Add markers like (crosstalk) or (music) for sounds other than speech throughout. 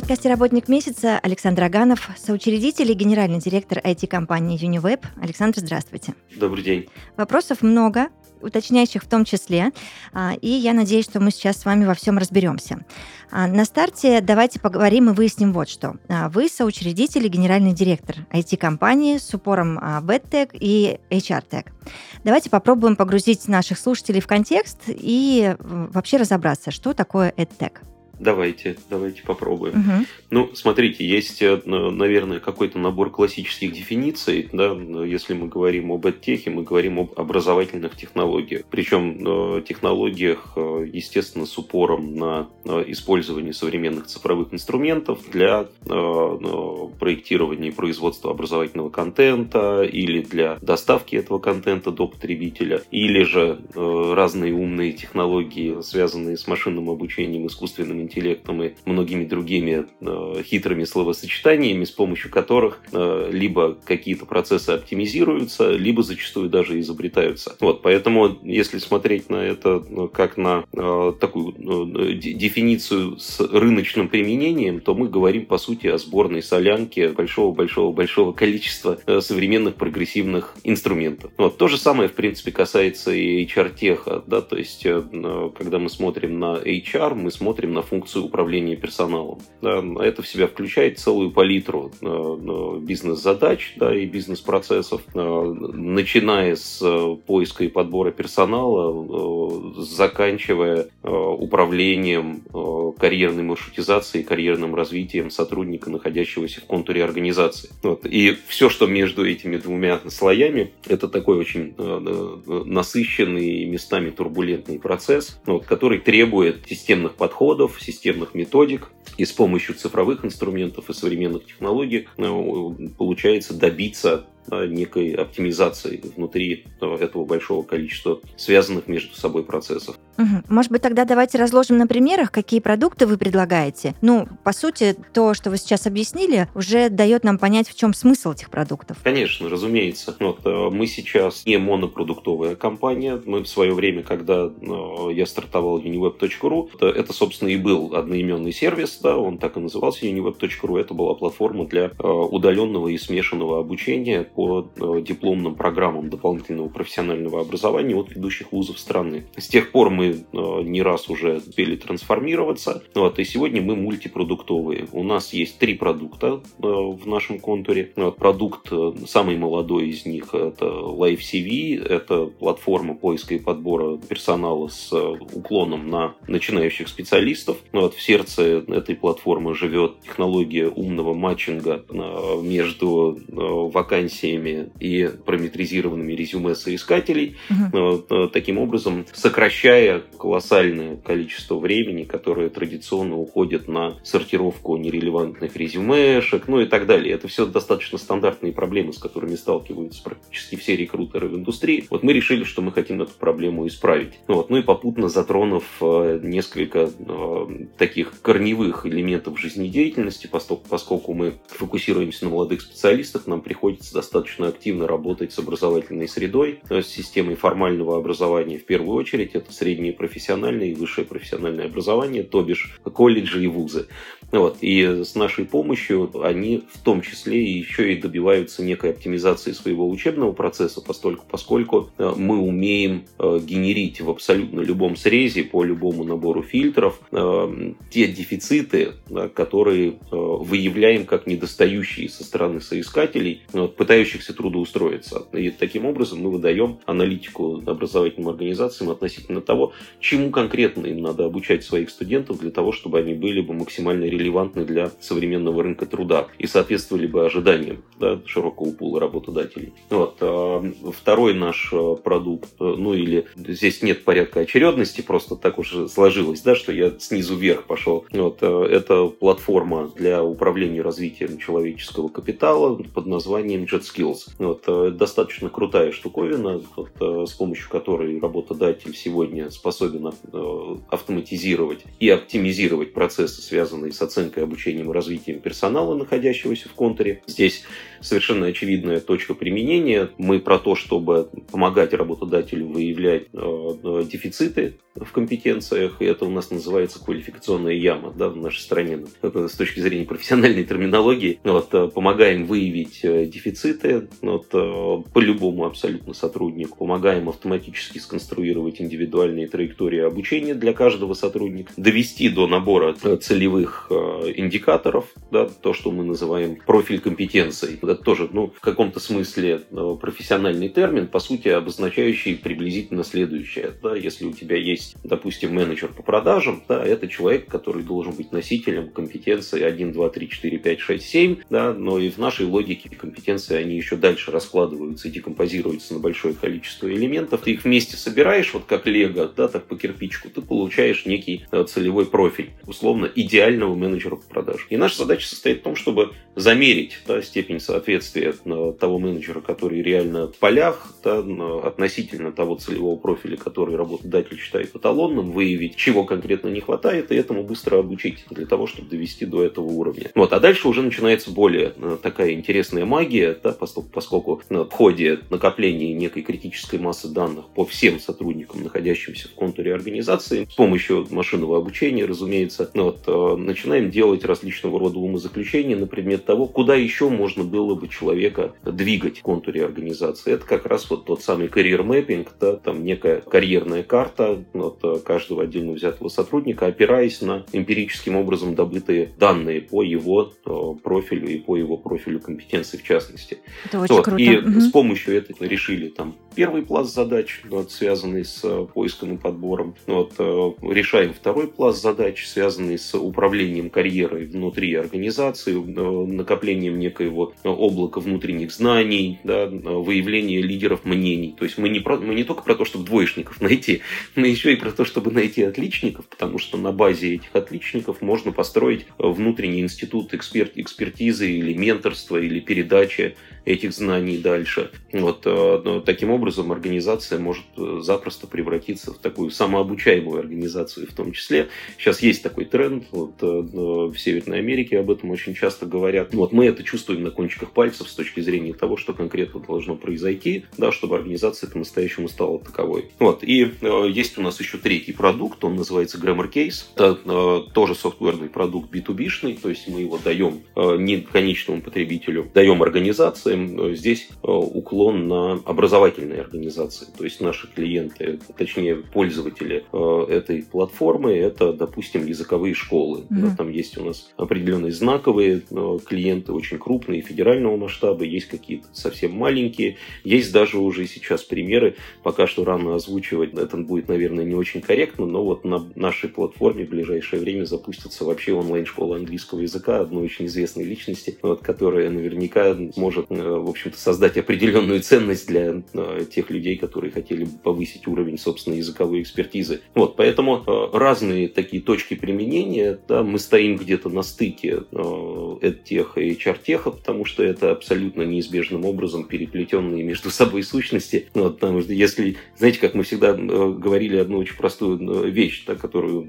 Подкасте «Работник месяца» Александр Аганов, соучредитель и генеральный директор IT-компании Uniweb. Александр, здравствуйте. Добрый день. Вопросов много, уточняющих в том числе, а, и я надеюсь, что мы сейчас с вами во всем разберемся. А, на старте давайте поговорим и выясним вот что. А, вы соучредитель и генеральный директор IT-компании с упором в EdTech и HR-Tech. Давайте попробуем погрузить наших слушателей в контекст и вообще разобраться, что такое EdTech. Давайте, давайте попробуем. Угу. Ну, смотрите, есть, э, наверное, какой-то набор классических дефиниций. Да? Если мы говорим об эдтехе, мы говорим об образовательных технологиях. Причем э, технологиях, э, естественно, с упором на использование современных цифровых инструментов для проектирования и производства образовательного контента или для доставки этого контента до потребителя, или же разные умные технологии, связанные с машинным обучением, искусственным интеллектом и многими другими э, хитрыми словосочетаниями, с помощью которых э, либо какие-то процессы оптимизируются, либо зачастую даже изобретаются. Вот, поэтому, если смотреть на это ну, как на э, такую э, дефиницию с рыночным применением, то мы говорим, по сути, о сборной солянке большого-большого-большого количества э, современных прогрессивных инструментов. Вот, то же самое, в принципе, касается и HR-теха, да, то есть, э, когда мы смотрим на HR, мы смотрим на функцию функцию управления персоналом. Да, это в себя включает целую палитру э, бизнес-задач да, и бизнес-процессов, э, начиная с э, поиска и подбора персонала, заканчивая управлением карьерной маршрутизацией, карьерным развитием сотрудника, находящегося в контуре организации. Вот. И все, что между этими двумя слоями, это такой очень насыщенный местами турбулентный процесс, вот, который требует системных подходов, системных методик, и с помощью цифровых инструментов и современных технологий э, получается добиться некой оптимизации внутри этого большого количества связанных между собой процессов. Угу. Может быть, тогда давайте разложим на примерах, какие продукты вы предлагаете. Ну, по сути, то, что вы сейчас объяснили, уже дает нам понять, в чем смысл этих продуктов. Конечно, разумеется. Вот, э, мы сейчас не монопродуктовая компания. Мы в свое время, когда э, я стартовал uniweb.ru, это, это, собственно, и был одноименный сервис, да, он так и назывался uniweb.ru. Это была платформа для э, удаленного и смешанного обучения по э, дипломным программам дополнительного профессионального образования от ведущих вузов страны. С тех пор мы э, не раз уже успели трансформироваться, вот, и сегодня мы мультипродуктовые. У нас есть три продукта э, в нашем контуре. Вот, продукт, самый молодой из них, это Live CV, это платформа поиска и подбора персонала с уклоном на начинающих специалистов. Вот, в сердце этой платформы живет технология умного матчинга между вакансиями вакансиями и параметризированными резюме соискателей, угу. таким образом сокращая колоссальное количество времени, которое традиционно уходит на сортировку нерелевантных резюмешек, ну и так далее. Это все достаточно стандартные проблемы, с которыми сталкиваются практически все рекрутеры в индустрии. Вот мы решили, что мы хотим эту проблему исправить. Ну, вот, ну и попутно затронув э, несколько таких корневых элементов жизнедеятельности, поскольку мы фокусируемся на молодых специалистах, нам приходится достаточно достаточно активно работать с образовательной средой, с системой формального образования в первую очередь. Это среднее профессиональное и высшее профессиональное образование, то бишь колледжи и вузы. Вот. И с нашей помощью они в том числе еще и добиваются некой оптимизации своего учебного процесса, поскольку, поскольку э, мы умеем э, генерить в абсолютно любом срезе по любому набору фильтров э, те дефициты, которые выявляем как недостающие со стороны соискателей, пытающихся трудоустроиться. И таким образом мы выдаем аналитику образовательным организациям относительно того, чему конкретно им надо обучать своих студентов для того, чтобы они были бы максимально релевантны для современного рынка труда и соответствовали бы ожиданиям да, широкого пула работодателей. Вот. А второй наш э, продукт, э, ну или здесь нет порядка очередности, просто так уж сложилось, да, что я снизу вверх пошел. Вот. Это платформа для управления развитием человеческого капитала под названием JetSkills. Вот. Достаточно крутая штуковина, вот, с помощью которой работодатель сегодня способен автоматизировать и оптимизировать процессы, связанные с оценкой, обучением и развитием персонала, находящегося в контуре. Здесь совершенно очевидная точка применения. Мы про то, чтобы помогать работодателю выявлять э, э, дефициты в компетенциях, и это у нас называется квалификационная яма да, в нашей стране. Это с точки зрения профессиональной терминологии. Вот, э, помогаем выявить дефициты вот, по любому абсолютно сотруднику, помогаем автоматически сконструировать индивидуальные траектории обучения для каждого сотрудника, довести до набора целевых индикаторов, да, то, что мы называем профиль компетенций это тоже, ну, в каком-то смысле э, профессиональный термин, по сути, обозначающий приблизительно следующее. Да, если у тебя есть, допустим, менеджер по продажам, да, это человек, который должен быть носителем компетенции 1, 2, 3, 4, 5, 6, 7, да, но и в нашей логике компетенции, они еще дальше раскладываются и декомпозируются на большое количество элементов. Ты их вместе собираешь, вот как лего, да, так по кирпичку, ты получаешь некий э, целевой профиль, условно, идеального менеджера по продажам. И наша задача состоит в том, чтобы замерить да, степень соответствия того менеджера, который реально в полях, да, относительно того целевого профиля, который работодатель считает эталонным, выявить, чего конкретно не хватает, и этому быстро обучить для того, чтобы довести до этого уровня. Вот. А дальше уже начинается более э, такая интересная магия, да, поскольку, поскольку в ходе накопления некой критической массы данных по всем сотрудникам, находящимся в контуре организации, с помощью машинного обучения, разумеется, вот, э, начинаем делать различного рода умозаключения на предмет того, куда еще можно было бы человека двигать в контуре организации. Это как раз вот тот самый карьер мэппинг, да, там некая карьерная карта вот, э, каждого отдельно взятого сотрудника, опираясь на эмпирическим образом добытые данные по его э, профилю и по его профилю компетенции в частности. Это очень вот. круто. И угу. с помощью этого решили там первый пласт задач, вот, связанный с э, поиском и подбором. Вот, решаем второй пласт задач, связанный с управлением карьерой внутри организации, накоплением некоего облако внутренних знаний, да, выявление лидеров мнений. То есть мы не, про, мы не только про то, чтобы двоечников (laughs) найти, но еще и про то, чтобы найти отличников, потому что на базе этих отличников можно построить внутренний институт эксперт, экспертизы или менторства, или передачи этих знаний дальше. Вот, э, таким образом организация может э, запросто превратиться в такую самообучаемую организацию в том числе. Сейчас есть такой тренд, вот, э, в Северной Америке об этом очень часто говорят. Вот мы это чувствуем на кончиках пальцев с точки зрения того, что конкретно должно произойти, да, чтобы организация по-настоящему стала таковой. Вот, и есть у нас еще третий продукт, он называется Grammar Case. Это тоже софтверный продукт B2B-шный, то есть мы его даем не конечному потребителю, даем организациям, здесь э, уклон на образовательные организации. То есть наши клиенты, точнее пользователи э, этой платформы, это, допустим, языковые школы. Mm-hmm. Да, там есть у нас определенные знаковые э, клиенты, очень крупные, федерального масштаба, есть какие-то совсем маленькие. Есть даже уже сейчас примеры, пока что рано озвучивать, это будет, наверное, не очень корректно, но вот на нашей платформе в ближайшее время запустится вообще онлайн-школа английского языка одной очень известной личности, вот, которая наверняка может Э, в общем-то, создать определенную ценность для тех людей, которые хотели бы повысить уровень собственной языковой экспертизы. Вот, поэтому э, разные такие точки применения, да, мы стоим где-то на стыке тех и HR-теха, потому что это абсолютно неизбежным образом переплетенные между собой сущности. Вот, потому что если, знаете, как мы всегда говорили одну очень простую вещь, да, которую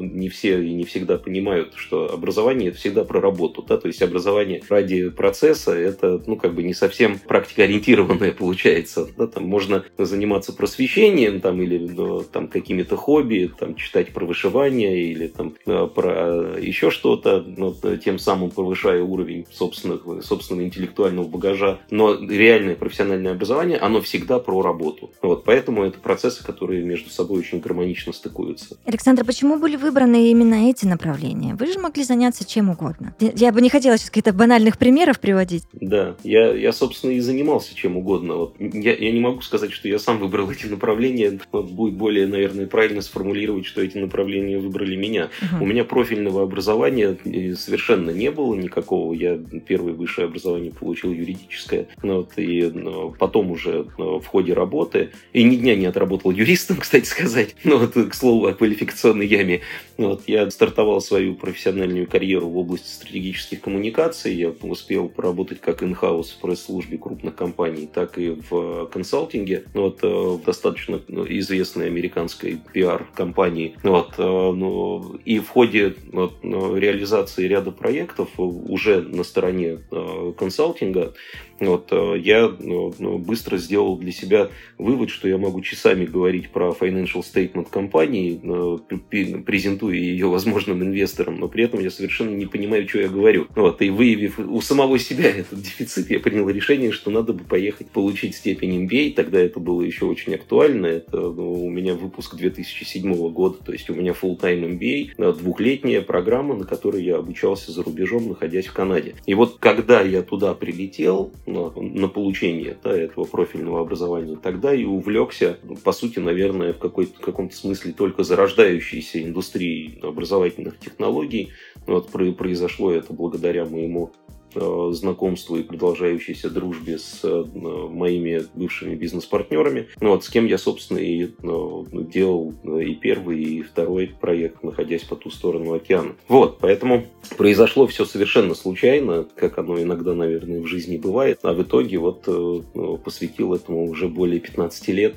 не все и не всегда понимают, что образование это всегда про работу, да, то есть образование ради процесса это, ну, как бы не совсем практикоориентированная получается. Да, там можно заниматься просвещением там, или ну, там, какими-то хобби, там, читать про вышивание или там, э, про еще что-то, ну, тем самым повышая уровень собственных, собственного интеллектуального багажа. Но реальное профессиональное образование, оно всегда про работу. Вот, поэтому это процессы, которые между собой очень гармонично стыкуются. Александр, почему были выбраны именно эти направления? Вы же могли заняться чем угодно. Я бы не хотела сейчас каких-то банальных примеров приводить. Да, я, я, собственно, и занимался чем угодно. Вот я, я не могу сказать, что я сам выбрал эти направления. Будет более, наверное, правильно сформулировать, что эти направления выбрали меня. Угу. У меня профильного образования э, совершенно не было никакого. Я первое высшее образование получил юридическое. Ну вот, и потом уже в ходе работы, и ни дня не отработал юристом, (laughs) кстати сказать, ну вот, к слову о квалификационной яме, вот, я стартовал свою профессиональную карьеру в области стратегических коммуникаций. Я успел поработать как инхаус в пресс-службе крупных компаний, так и в консалтинге. Вот, э, достаточно известной американской пиар-компании. Вот, э, ну, и в ходе вот, реализации ряда проектов уже на стороне э, консалтинга вот, э, я ну, ну, быстро сделал для себя вывод, что я могу часами говорить про financial statement компании, э, презентуя ее возможным (laughs) инвесторам, но при этом я совершенно не понимаю, что я говорю. Вот, и выявив у самого себя (laughs) этот дефицит, я принял решение, что надо бы поехать получить степень MBA. Тогда это было еще очень актуально. Это ну, у меня выпуск 2007 года, то есть у меня full-time MBA, э, двухлетняя программа, на которой я обучался за рубежом, находясь в Канаде. И вот когда я туда прилетел, на, на получение да, этого профильного образования, тогда и увлекся, по сути, наверное, в, какой в каком-то смысле только зарождающейся индустрией образовательных технологий. Вот произошло это благодаря моему знакомству и продолжающейся дружбе с э, моими бывшими бизнес-партнерами, ну, вот, с кем я, собственно, и ну, делал и первый, и второй проект, находясь по ту сторону океана. Вот, поэтому произошло все совершенно случайно, как оно иногда, наверное, в жизни бывает, а в итоге вот ну, посвятил этому уже более 15 лет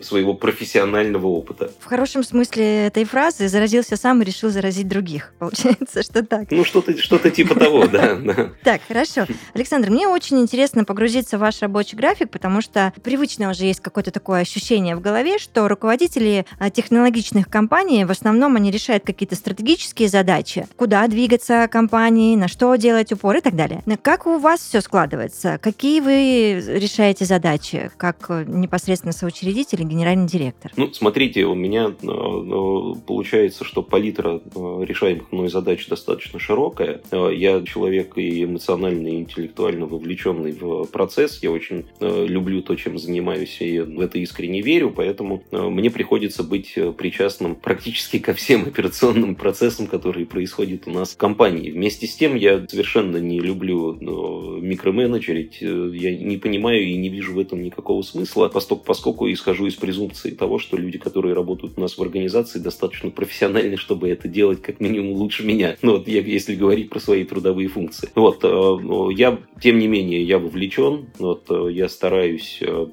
своего профессионального опыта. В хорошем смысле этой фразы заразился сам и решил заразить других. (laughs) Получается, что так. Ну, что-то что типа того, да. Так, так, хорошо. Александр, мне очень интересно погрузиться в ваш рабочий график, потому что привычно уже есть какое-то такое ощущение в голове, что руководители а, технологичных компаний, в основном они решают какие-то стратегические задачи, куда двигаться компании, на что делать упор и так далее. Как у вас все складывается? Какие вы решаете задачи, как э, непосредственно соучредитель и генеральный директор? Ну, смотрите, у меня э, э, получается, что палитра решаемых мной задач достаточно широкая. Я человек и эмоциональный эмоционально и интеллектуально вовлеченный в процесс. Я очень э, люблю то, чем занимаюсь, и в это искренне верю, поэтому э, мне приходится быть э, причастным практически ко всем (laughs) операционным процессам, которые происходят у нас в компании. Вместе с тем я совершенно не люблю микроменеджерить, я не понимаю и не вижу в этом никакого смысла, поскольку, поскольку исхожу из презумпции того, что люди, которые работают у нас в организации, достаточно профессиональны, чтобы это делать как минимум лучше меня. Ну вот я, если говорить про свои трудовые функции. Вот, я, тем не менее, я вовлечен. Вот, э, я стараюсь э,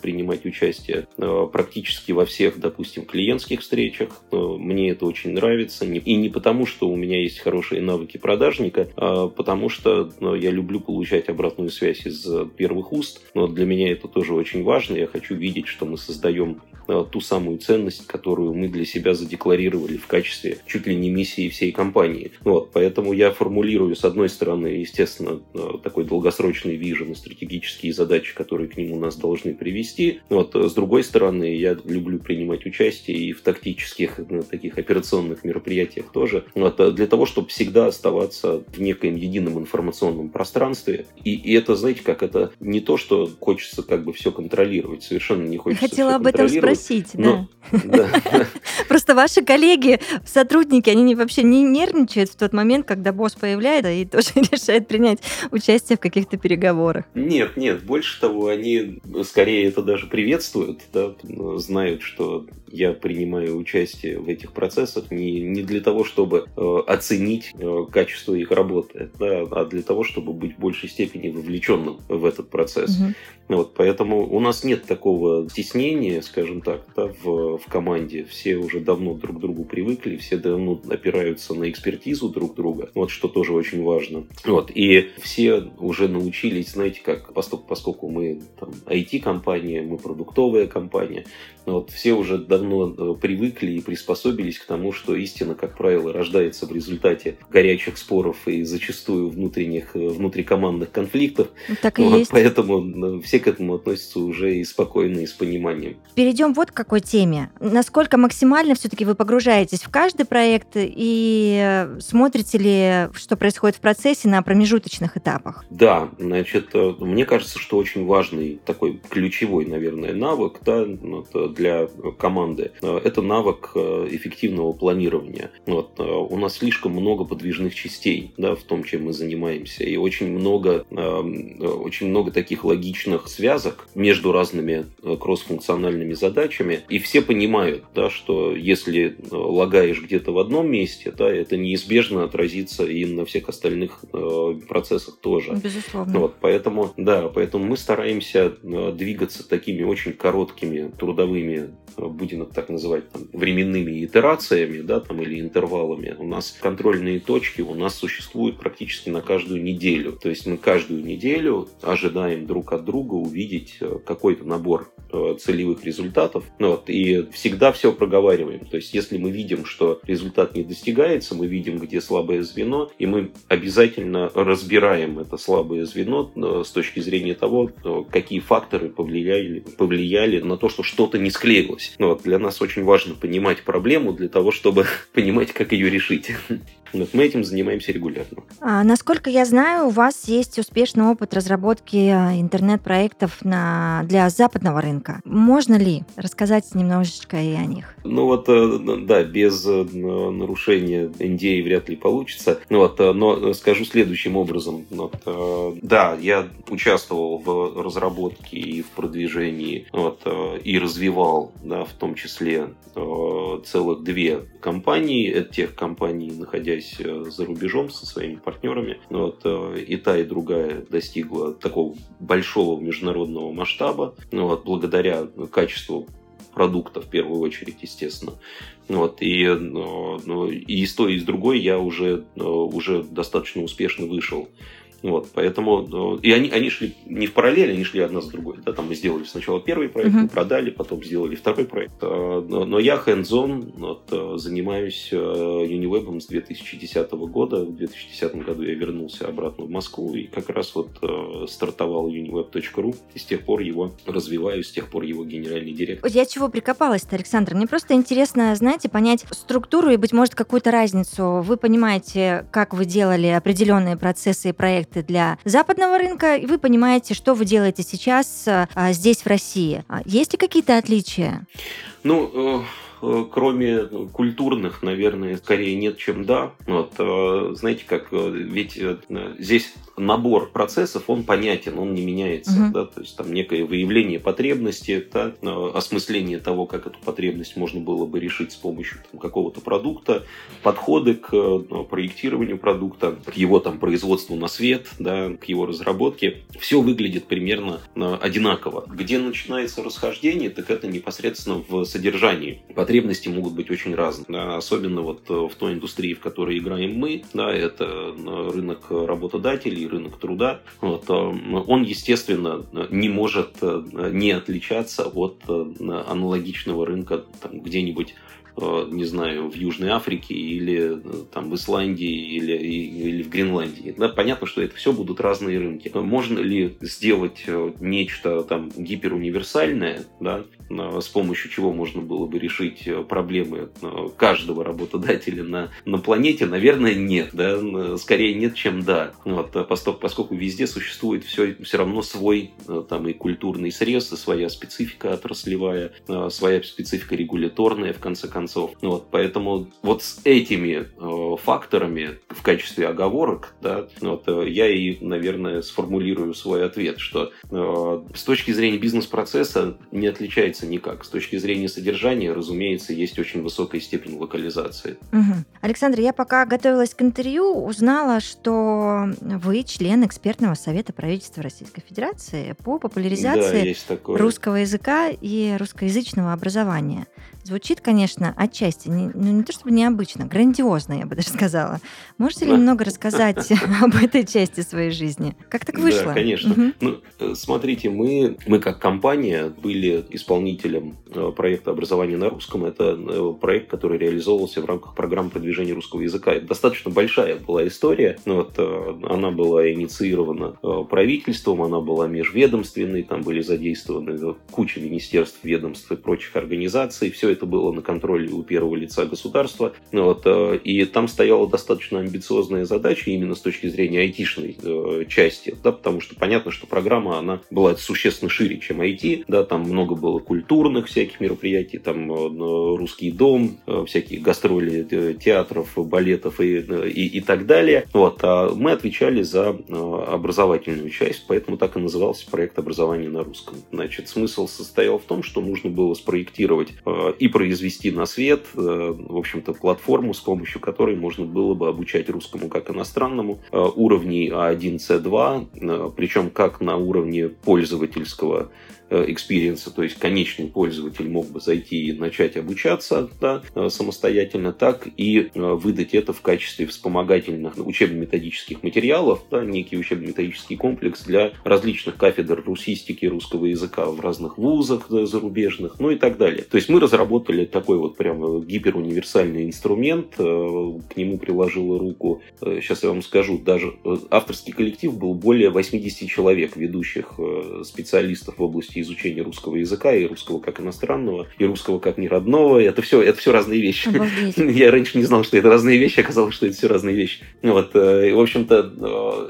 принимать участие практически во всех, допустим, клиентских встречах. Мне это очень нравится. И не потому, что у меня есть хорошие навыки продажника, а потому что я люблю получать обратную связь из первых уст. Но для меня это тоже очень важно. Я хочу видеть, что мы создаем ту самую ценность, которую мы для себя задекларировали в качестве чуть ли не миссии всей компании. Вот, поэтому я формулирую, с одной стороны, естественно, такой долгосрочный вижен и стратегические задачи, которые к нему нас должны привести. Вот, с другой стороны, я люблю принимать участие и в тактических таких операционных мероприятиях тоже, вот, для того, чтобы всегда оставаться в некоем едином информационном пространстве. И, и это, знаете, как это не то, что хочется как бы все контролировать, совершенно не хочется. Хотела об этом спросить спросить, да. (laughs) Просто ваши коллеги, сотрудники, они вообще не нервничают в тот момент, когда босс появляется и тоже (laughs) решает принять участие в каких-то переговорах. Нет, нет, больше того, они скорее это даже приветствуют, да, знают, что я принимаю участие в этих процессах не, не для того, чтобы э, оценить э, качество их работы, да, а для того, чтобы быть в большей степени вовлеченным в этот процесс. Угу. Вот, поэтому у нас нет такого стеснения, скажем так, да, в, в команде. Все уже давно друг к другу привыкли, все давно опираются на экспертизу друг друга, вот, что тоже очень важно. Вот, и все уже научились, знаете, как, поскольку мы там, IT-компания, мы продуктовая компания, вот, все уже давно э, привыкли и приспособились к тому, что истина, как правило, рождается в результате горячих споров и зачастую внутренних, э, внутрикомандных конфликтов. Так и вот, есть. Поэтому э, все к этому относятся уже и спокойно, и с пониманием. Перейдем вот к какой теме. Насколько максимально все-таки вы погружаетесь в каждый проект и смотрите ли, что происходит в процессе на промежуточных этапах? Да, значит, мне кажется, что очень важный такой ключевой, наверное, навык да, для команды – это навык э, эффективного планирования. Вот, э, у нас слишком много подвижных частей да, в том, чем мы занимаемся, и очень много, очень много таких логичных связок между разными кроссфункциональными задачами, и все понимают, да, что если лагаешь где-то в одном месте, да, это неизбежно отразится и на всех остальных процессах тоже. Безусловно. Вот, поэтому, да, поэтому мы стараемся э, двигаться такими очень короткими трудовыми, э, будем это так называть, там, временными итерациями, да, там, или интервалами. У нас контрольные точки у нас существуют практически на каждую неделю. То есть мы каждую неделю ожидаем друг от друга увидеть э, какой-то набор целевых результатов. Ну вот, и всегда все проговариваем. То есть если мы видим, что результат не достигается, мы видим, где слабое звено, и мы обязательно разбираем это слабое звено э, с точки зрения того, э, какие факторы повлияли, повлияли на то, что что-то не склеилось. Ну, вот для нас очень важно понимать проблему для того, чтобы (laughs) понимать, как ее решить. Вот мы этим занимаемся регулярно. А, насколько я знаю, у вас есть успешный опыт разработки э, интернет-проектов на, для западного рынка. Можно ли рассказать немножечко и о них? Ну вот, да, без нарушения NDA вряд ли получится. Ну вот, но скажу следующим образом. Вот, да, я участвовал в разработке и в продвижении вот, э, и развивал, да, в том числе э, целых две компании, это тех компаний, находясь э, за рубежом со своими партнерами. Вот, и та, и другая достигла такого большого международного масштаба, вот, благодаря качеству продукта в первую очередь, естественно. Вот, и, ну, и с той, и с другой я уже, уже достаточно успешно вышел вот, поэтому, и они, они шли не в параллель, они шли одна за другой. Да, там мы сделали сначала первый проект, uh-huh. продали, потом сделали второй проект. А, но, но я hands-on вот, э, занимаюсь э, Uniweb с 2010 года. В 2010 году я вернулся обратно в Москву и как раз вот э, стартовал uniweb.ru. И с тех пор его развиваю, с тех пор его генеральный директор. Я чего прикопалась-то, Александр? Мне просто интересно, знаете, понять структуру и, быть может, какую-то разницу. Вы понимаете, как вы делали определенные процессы и проекты проекты для западного рынка, и вы понимаете, что вы делаете сейчас а, здесь, в России. А есть ли какие-то отличия? Ну, э, э, кроме культурных, наверное, скорее нет, чем да. Вот, э, знаете, как ведь здесь набор процессов, он понятен, он не меняется. Угу. Да? То есть там некое выявление потребности, да? осмысление того, как эту потребность можно было бы решить с помощью какого-то продукта, подходы к ну, проектированию продукта, к его там, производству на свет, да? к его разработке. Все выглядит примерно одинаково. Где начинается расхождение, так это непосредственно в содержании. Потребности могут быть очень разные. Да? Особенно вот в той индустрии, в которой играем мы, да, это рынок работодателей, рынок труда, вот, э, он, естественно, не может э, не отличаться от э, аналогичного рынка там, где-нибудь не знаю, в Южной Африке или там в Исландии или, или в Гренландии. Да, понятно, что это все будут разные рынки. Можно ли сделать нечто там гиперуниверсальное, да, с помощью чего можно было бы решить проблемы каждого работодателя на, на планете, наверное, нет. Да? Скорее нет, чем да. Вот, поскольку, поскольку везде существует все, все равно свой там, и культурный срез, и своя специфика отраслевая, своя специфика регуляторная, в конце концов. Вот, поэтому вот с этими э, факторами в качестве оговорок, да, вот, э, я и, наверное, сформулирую свой ответ, что э, с точки зрения бизнес-процесса не отличается никак. С точки зрения содержания, разумеется, есть очень высокая степень локализации. Угу. Александр, я пока готовилась к интервью, узнала, что вы член экспертного совета правительства Российской Федерации по популяризации да, русского языка и русскоязычного образования. Звучит, конечно, отчасти, не, ну не то чтобы необычно, грандиозно, я бы даже сказала. Можете ли немного рассказать (laughs) об этой части своей жизни? Как так вышло? Да, конечно. Угу. Ну, э, смотрите, мы, мы как компания были исполнителем э, проекта образования на русском. Это э, проект, который реализовывался в рамках программы продвижения русского языка. Это достаточно большая была история. Вот, она была инициирована правительством, она была межведомственной, там были задействованы куча министерств, ведомств и прочих организаций. Все это было на контроле у первого лица государства. Вот, и там стояла достаточно амбициозная задача именно с точки зрения айтишной части, да, потому что понятно, что программа, она была существенно шире, чем IT, да, там много было культурных всяких мероприятий, там э, русский дом, э, всякие гастроли э, театров, балетов и, и, и так далее. Вот, а мы отвечали за образовательную часть, поэтому так и назывался проект образования на русском. Значит, смысл состоял в том, что нужно было спроектировать и произвести на свет, в общем-то, платформу, с помощью которой можно было бы обучать русскому как иностранному уровней А1, С2, причем как на уровне пользовательского experience а, то есть конечный пользователь мог бы зайти и начать обучаться да, э, самостоятельно, так и э, выдать это в качестве вспомогательных учебно-методических материалов, да, некий учебно-методический комплекс для различных кафедр русистики, русского языка в разных вузах да, зарубежных, ну и так далее. То есть мы разработали такой вот прям гиперуниверсальный инструмент, э, к нему приложила руку, сейчас я вам скажу, даже авторский коллектив был более 80 человек, ведущих специалистов в области изучения русского языка и русского как иностранного, и русского как неродного. Это все, это все разные вещи. Обалдеть. (laughs) Я раньше не знал, что это разные вещи, оказалось, что это все разные вещи. Вот, э, и, в общем-то,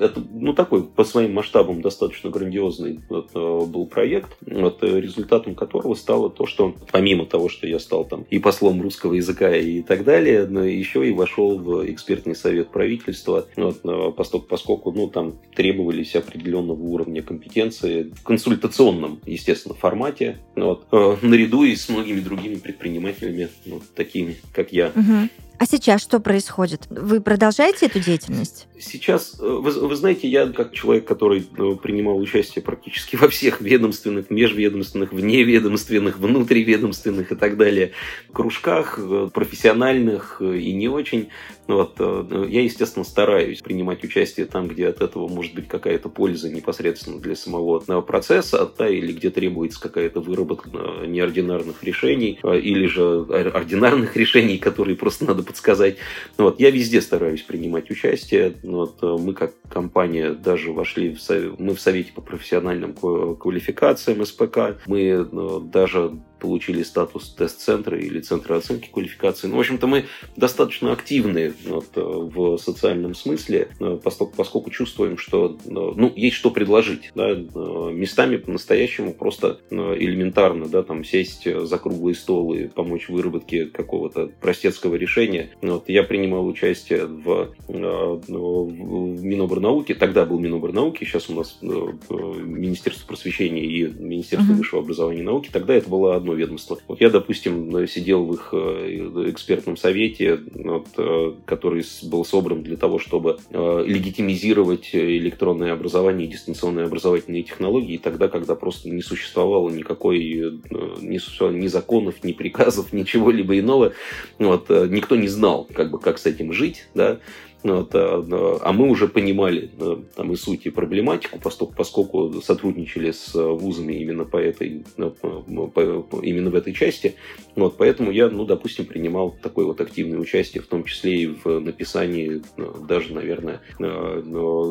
э, это, ну, такой по своим масштабам достаточно грандиозный вот, э, был проект, вот, результатом которого стало то, что помимо того, что я стал там и послом русского языка и так далее, но еще и вошел в экспертный совет правительства, вот, поскольку, поскольку ну, там требовались определенного уровня компетенции в консультационном, естественно, формате, вот, э, наряду и с многими другими предпринимателями, вот, такими, как я. Угу. А сейчас что происходит? Вы продолжаете эту деятельность? Сейчас, э, вы, вы знаете, я как человек, который э, принимал участие практически во всех ведомственных, межведомственных, вневедомственных, внутриведомственных и так далее кружках, э, профессиональных и не очень, вот, я, естественно, стараюсь принимать участие там, где от этого может быть какая-то польза непосредственно для самого процесса, да, или где требуется какая-то выработка неординарных решений, или же ординарных (laughs) решений, которые просто надо подсказать. Вот, я везде стараюсь принимать участие. Вот, э, мы как компания даже вошли в, мы в Совете по профессиональным квалификациям СПК. Мы э, даже получили статус тест-центра или центра оценки квалификации. Ну, в общем-то, мы достаточно активны вот, э, в социальном смысле, э, поскольку, поскольку чувствуем, что э, ну, есть что предложить. Да, местами по-настоящему просто элементарно да, там, сесть за круглый стол и помочь в выработке какого-то простецкого решения. Вот, я принимал участие в, в Минобрнауке, тогда был Минобрнауки, сейчас у нас Министерство просвещения и Министерство uh-huh. высшего образования и науки. Тогда это было одно одно ведомство. Я, допустим, сидел в их э, экспертном совете, вот, э, который был собран для того, чтобы э, легитимизировать электронное образование и дистанционные образовательные технологии тогда, когда просто не существовало никакой ни, ни законов, ни приказов, (laughs) ничего либо иного. Вот, никто не знал, как бы, как с этим жить, да, вот, а, а мы уже понимали там и суть, и проблематику, поскольку, поскольку сотрудничали с вузами именно по этой, по, именно в этой части. Вот, поэтому я, ну, допустим, принимал такое вот активное участие, в том числе и в написании даже, наверное,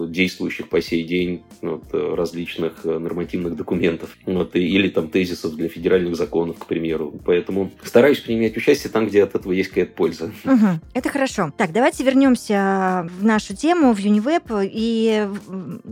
действующих по сей день вот, различных нормативных документов вот, или там тезисов для федеральных законов, к примеру. Поэтому стараюсь принимать участие там, где от этого есть какая-то польза. Угу, это хорошо. Так, давайте вернемся в нашу тему, в Uniweb, и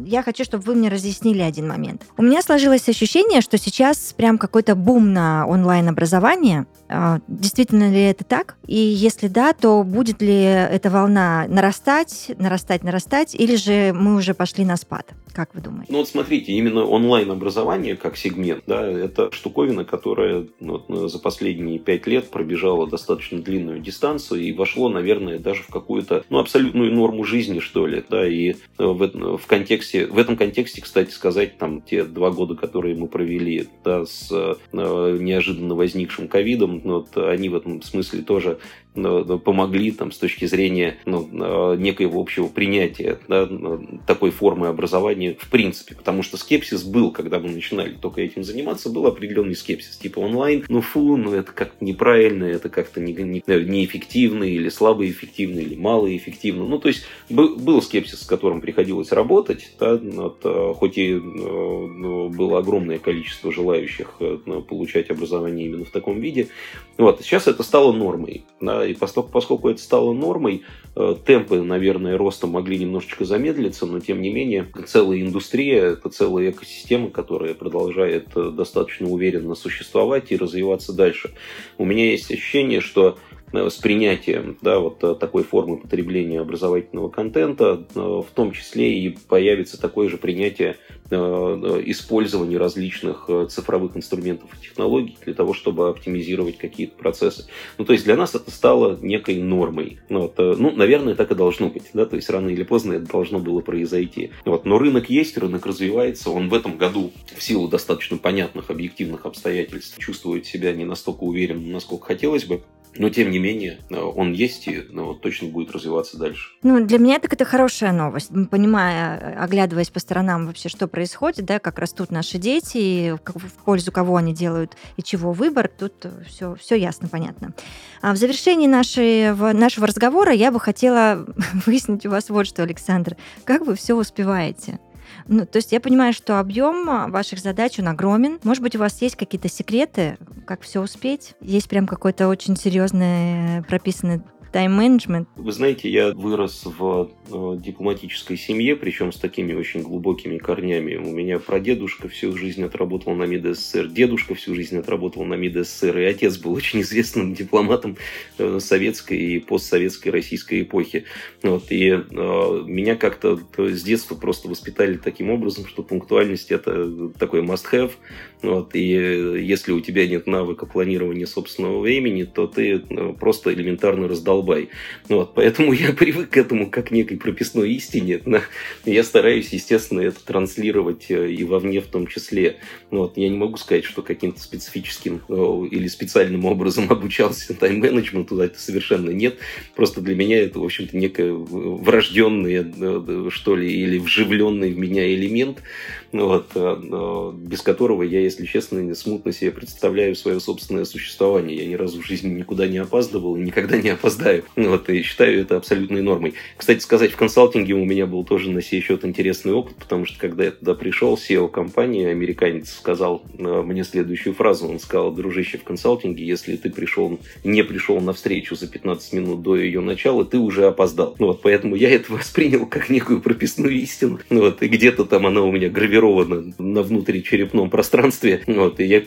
я хочу, чтобы вы мне разъяснили один момент. У меня сложилось ощущение, что сейчас прям какой-то бум на онлайн-образование. А, действительно ли это так? И если да, то будет ли эта волна нарастать, нарастать, нарастать, или же мы уже пошли на спад? Как вы думаете? Ну вот смотрите, именно онлайн-образование как сегмент, да, это штуковина, которая ну, за последние пять лет пробежала достаточно длинную дистанцию и вошло, наверное, даже в какую-то ну, абсолютную норму жизни, что ли. Да, и э, в, в, контексте, в этом контексте, кстати сказать, там те два года, которые мы провели да, с э, неожиданно возникшим ковидом, ну, вот, они в этом смысле тоже помогли там, с точки зрения ну, некоего общего принятия да, такой формы образования в принципе. Потому что скепсис был, когда мы начинали только этим заниматься, был определенный скепсис. Типа онлайн, ну фу, ну это как-то неправильно, это как-то не, не, неэффективно, или слабоэффективно, или малоэффективно. Ну, то есть был, был скепсис, с которым приходилось работать, да, вот, э, хоть и э, ну, было огромное количество желающих э, получать образование именно в таком виде. Вот. Сейчас это стало нормой. Да, и поскольку, поскольку это стало нормой, э, темпы, наверное, роста могли немножечко замедлиться, но тем не менее целая индустрия, это целая экосистема, которая продолжает э, достаточно уверенно существовать и развиваться дальше. У меня есть ощущение, что э, с принятием да, вот такой формы потребления образовательного контента, в том числе и появится такое же принятие Э, использование различных э, цифровых инструментов и технологий для того, чтобы оптимизировать какие-то процессы. Ну, то есть для нас это стало некой нормой. Ну, вот, э, ну, наверное, так и должно быть. Да? То есть рано или поздно это должно было произойти. Вот, но рынок есть, рынок развивается. Он в этом году в силу достаточно понятных объективных обстоятельств чувствует себя не настолько уверенно, насколько хотелось бы. Но, тем не менее, он есть и ну, точно будет развиваться дальше. Ну, для меня так это хорошая новость. Понимая, оглядываясь по сторонам вообще, что происходит, да, как растут наши дети, в пользу кого они делают и чего выбор, тут все, все ясно, понятно. А в завершении нашей, нашего разговора я бы хотела (laughs) выяснить у вас вот что, Александр. Как вы все успеваете? Ну, то есть я понимаю, что объем а, ваших задач, он огромен. Может быть, у вас есть какие-то секреты, как все успеть? Есть прям какой-то очень серьезный прописанный тайм-менеджмент? Вы знаете, я вырос в э, дипломатической семье, причем с такими очень глубокими корнями. У меня прадедушка всю жизнь отработал на МИД СССР, дедушка всю жизнь отработал на МИД СССР, и отец был очень известным (laughs) дипломатом э, советской и постсоветской российской эпохи. Вот, и э, меня как-то с детства просто воспитали таким образом, что пунктуальность это такой must-have. Вот, и если у тебя нет навыка планирования собственного времени, то ты просто элементарно раздал раздолбай. Ну вот, поэтому (laughs) я привык к этому как некой прописной истине. Я стараюсь, естественно, это транслировать э, и вовне в том числе. Ну вот, я не могу сказать, что каким-то специфическим э, или специальным образом (laughs) обучался тайм-менеджменту, это совершенно нет. Просто для меня это, в общем-то, некое врожденное, э, что ли, или вживленный в меня элемент, ну вот, без которого я, если честно, смутно себе представляю свое собственное существование. Я ни разу в жизни никуда не опаздывал и никогда не опоздаю считаю. Вот, и считаю это абсолютной нормой. Кстати сказать, в консалтинге у меня был тоже на сей счет интересный опыт, потому что когда я туда пришел, SEO компании, американец, сказал э, мне следующую фразу. Он сказал, дружище, в консалтинге, если ты пришел, не пришел на встречу за 15 минут до ее начала, ты уже опоздал. Ну, вот, поэтому я это (laughs) воспринял как некую прописную истину. Ну, вот, и где-то там она у меня гравирована на внутричерепном пространстве. Вот, и я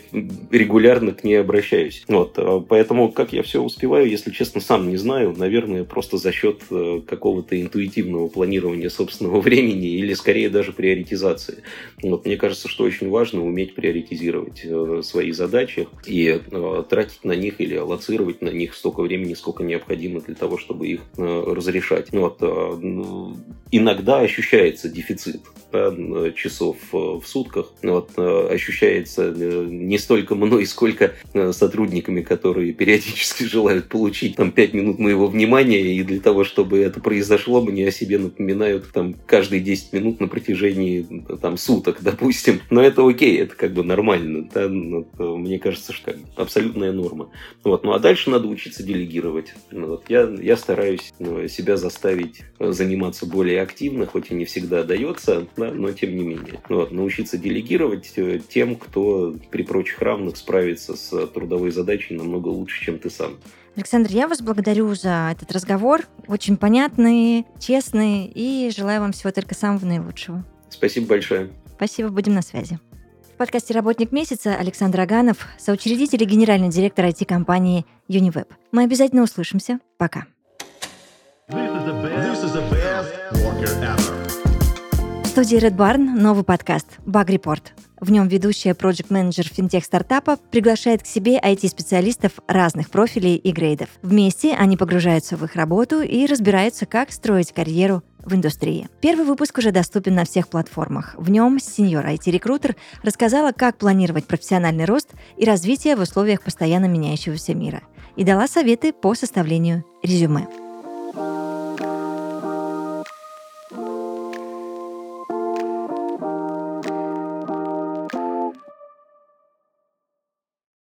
регулярно к ней обращаюсь. Вот, а поэтому как я все успеваю, если честно, сам не знаю, наверное, просто за счет э, какого-то интуитивного планирования собственного (laughs) времени или скорее даже приоритизации. Вот, мне кажется, что очень важно уметь приоритизировать э, свои задачи и э, тратить на них или аллоцировать на них столько времени, сколько необходимо для того, чтобы их разрешать. Вот, ну, иногда ощущается дефицит да, часов в сутках. Вот, ощущается не столько мной, сколько сотрудниками, которые периодически желают получить там 5 минут минут моего внимания, и для того, чтобы это произошло, мне о себе напоминают там каждые 10 минут на протяжении там суток, (laughs) допустим. Но это окей, это как бы нормально. Да? Ну, мне кажется, что абсолютная норма. Вот. Ну а дальше надо учиться делегировать. Ну, вот. Я, я стараюсь ну, себя заставить заниматься более активно, хоть и не всегда дается, да, но тем не менее. Вот. Научиться делегировать э, тем, кто при прочих равных справится с трудовой задачей намного лучше, чем ты сам. Александр, я вас благодарю за этот разговор. Очень понятный, честный, и желаю вам всего только самого наилучшего. Спасибо большое. Спасибо, будем на связи. В подкасте «Работник месяца» Александр Аганов, соучредитель и генеральный директор IT-компании Uniweb. Мы обязательно услышимся. Пока. Best студии Red Barn новый подкаст «Баг Report. В нем ведущая проект-менеджер финтех-стартапа приглашает к себе IT-специалистов разных профилей и грейдов. Вместе они погружаются в их работу и разбираются, как строить карьеру в индустрии. Первый выпуск уже доступен на всех платформах. В нем сеньор IT-рекрутер рассказала, как планировать профессиональный рост и развитие в условиях постоянно меняющегося мира. И дала советы по составлению резюме.